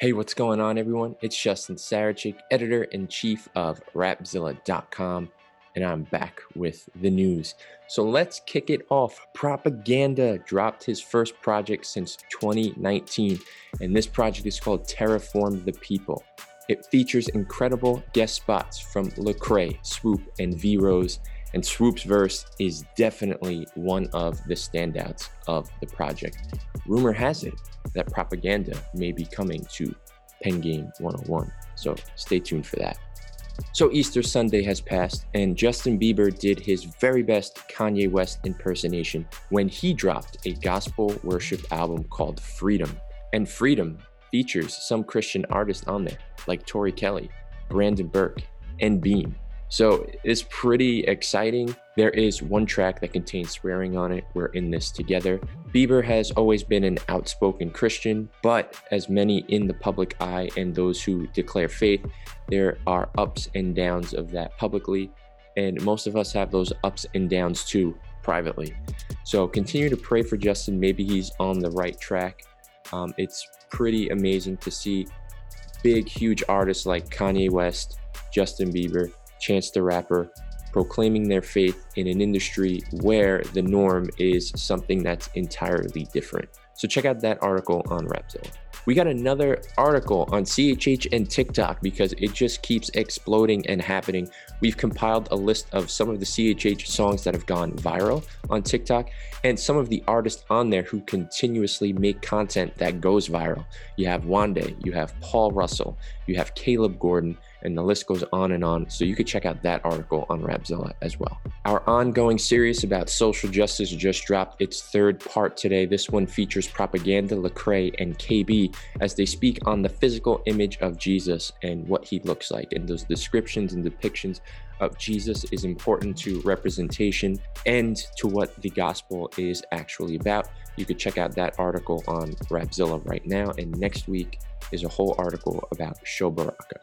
Hey, what's going on, everyone? It's Justin Sarachik, editor in chief of Rapzilla.com, and I'm back with the news. So let's kick it off. Propaganda dropped his first project since 2019, and this project is called Terraform the People. It features incredible guest spots from Lecrae, Swoope, and V Rose, and Swoope's verse is definitely one of the standouts of the project. Rumor has it that propaganda may be coming to Pen Game 101, so stay tuned for that. So Easter Sunday has passed, and Justin Bieber did his very best Kanye West impersonation when he dropped a gospel worship album called Freedom. And Freedom features some Christian artists on there, like Tori Kelly, Brandon Burke, and Beam. So it's pretty exciting. There is one track that contains swearing on it. We're in this together. Bieber has always been an outspoken Christian, but as many in the public eye and those who declare faith, there are ups and downs of that publicly. And most of us have those ups and downs too privately. So continue to pray for Justin. Maybe he's on the right track. Um, it's pretty amazing to see big, huge artists like Kanye West, Justin Bieber, Chance the Rapper proclaiming their faith in an industry where the norm is something that's entirely different. So check out that article on Rapzilla. We got another article on CHH and TikTok because it just keeps exploding and happening. We've compiled a list of some of the CHH songs that have gone viral on TikTok and some of the artists on there who continuously make content that goes viral. You have Wande, you have Paul Russell, you have Caleb Gordon, and the list goes on and on. So you could check out that article on Rapzilla as well. Our ongoing series about social justice just dropped its third part today. This one features Propaganda, Lecrae, and KB as they speak on the physical image of Jesus and what he looks like. And those descriptions and depictions of Jesus is important to representation and to what the gospel is actually about. You could check out that article on Rapzilla right now. And next week is a whole article about Sho Baraka.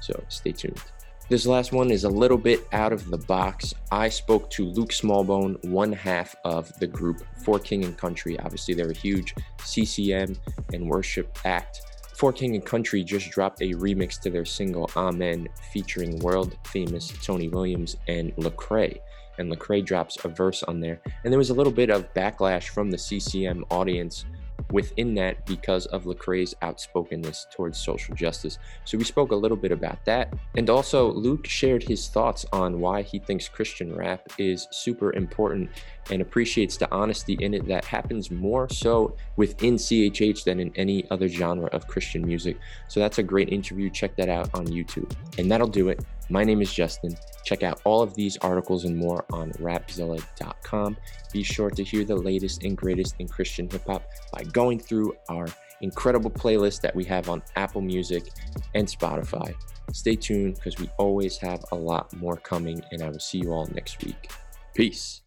So stay tuned. This last one is a little bit out of the box. I spoke to Luke Smallbone, one half of the group For King and Country. Obviously, they're a huge CCM and worship act. For King and Country just dropped a remix to their single Amen featuring world famous Tony Williams and Lecrae. And Lecrae drops a verse on there. And there was a little bit of backlash from the CCM audience within that because of Lecrae's outspokenness towards social justice. So we spoke a little bit about that. And also, Luke shared his thoughts on why he thinks Christian rap is super important and appreciates the honesty in it that happens more so within CHH than in any other genre of Christian music. So that's a great interview. Check that out on YouTube. And that'll do it. My name is Justin. Check out all of these articles and more on rapzilla.com. Be sure to hear the latest and greatest in Christian hip hop by going through our incredible playlist that we have on Apple Music and Spotify. Stay tuned because we always have a lot more coming, and I will see you all next week. Peace.